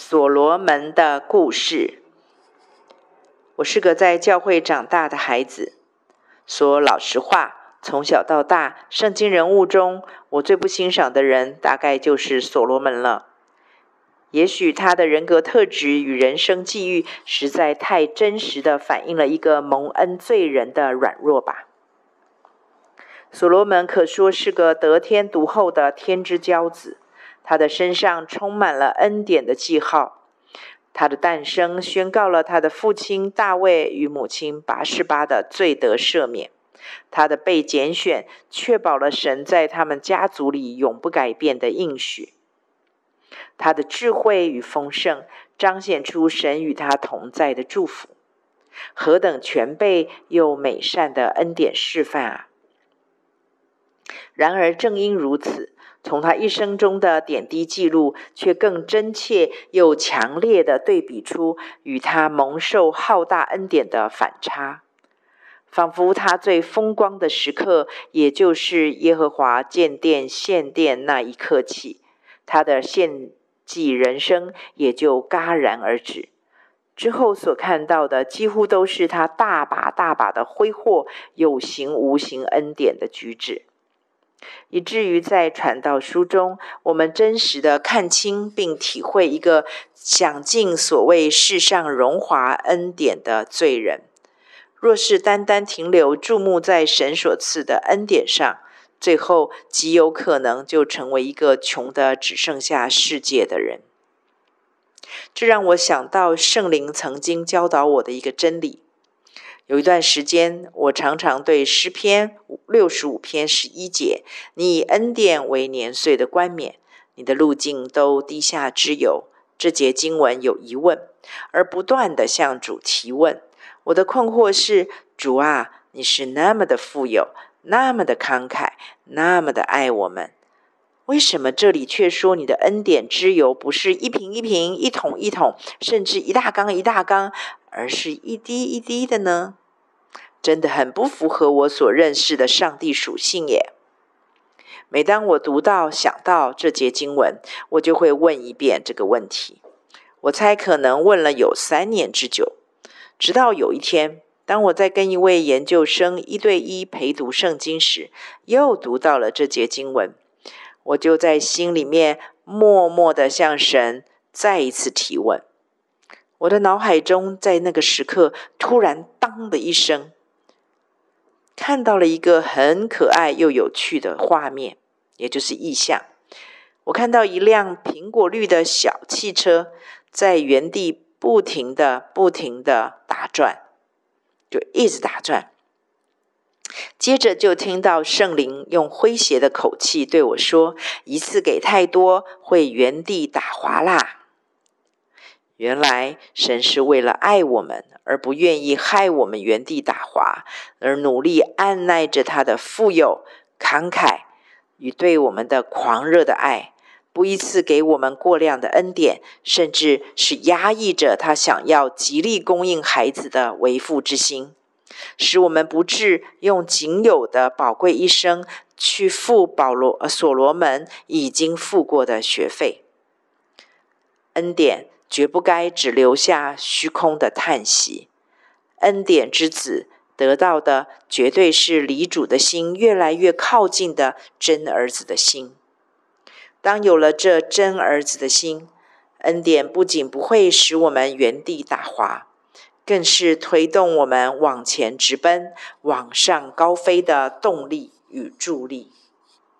所罗门的故事。我是个在教会长大的孩子，说老实话，从小到大，圣经人物中，我最不欣赏的人，大概就是所罗门了。也许他的人格特质与人生际遇，实在太真实地反映了一个蒙恩罪人的软弱吧。所罗门可说是个得天独厚的天之骄子。他的身上充满了恩典的记号，他的诞生宣告了他的父亲大卫与母亲拔示巴的罪得赦免，他的被拣选确保了神在他们家族里永不改变的应许，他的智慧与丰盛彰显出神与他同在的祝福，何等全备又美善的恩典示范啊！然而正因如此。从他一生中的点滴记录，却更真切又强烈地对比出与他蒙受浩大恩典的反差，仿佛他最风光的时刻，也就是耶和华建殿献殿那一刻起，他的献祭人生也就戛然而止。之后所看到的，几乎都是他大把大把的挥霍有形无形恩典的举止。以至于在传道书中，我们真实的看清并体会一个享尽所谓世上荣华恩典的罪人。若是单单停留注目在神所赐的恩典上，最后极有可能就成为一个穷的只剩下世界的人。这让我想到圣灵曾经教导我的一个真理。有一段时间，我常常对诗篇六十五篇十一节“你以恩典为年岁的冠冕，你的路径都滴下之油”这节经文有疑问，而不断地向主提问。我的困惑是：主啊，你是那么的富有，那么的慷慨，那么的爱我们，为什么这里却说你的恩典之油不是一瓶一瓶、一桶一桶，甚至一大缸一大缸，而是一滴一滴的呢？真的很不符合我所认识的上帝属性耶。每当我读到、想到这节经文，我就会问一遍这个问题。我猜可能问了有三年之久，直到有一天，当我在跟一位研究生一对一陪读圣经时，又读到了这节经文，我就在心里面默默的向神再一次提问。我的脑海中在那个时刻突然“当”的一声。看到了一个很可爱又有趣的画面，也就是意象。我看到一辆苹果绿的小汽车在原地不停的、不停的打转，就一直打转。接着就听到圣灵用诙谐的口气对我说：“一次给太多，会原地打滑啦。”原来神是为了爱我们，而不愿意害我们原地打滑，而努力按捺着他的富有、慷慨与对我们的狂热的爱，不一次给我们过量的恩典，甚至是压抑着他想要极力供应孩子的为父之心，使我们不致用仅有的宝贵一生去付保罗、所罗门已经付过的学费。恩典。绝不该只留下虚空的叹息。恩典之子得到的，绝对是离主的心越来越靠近的真儿子的心。当有了这真儿子的心，恩典不仅不会使我们原地打滑，更是推动我们往前直奔、往上高飞的动力与助力。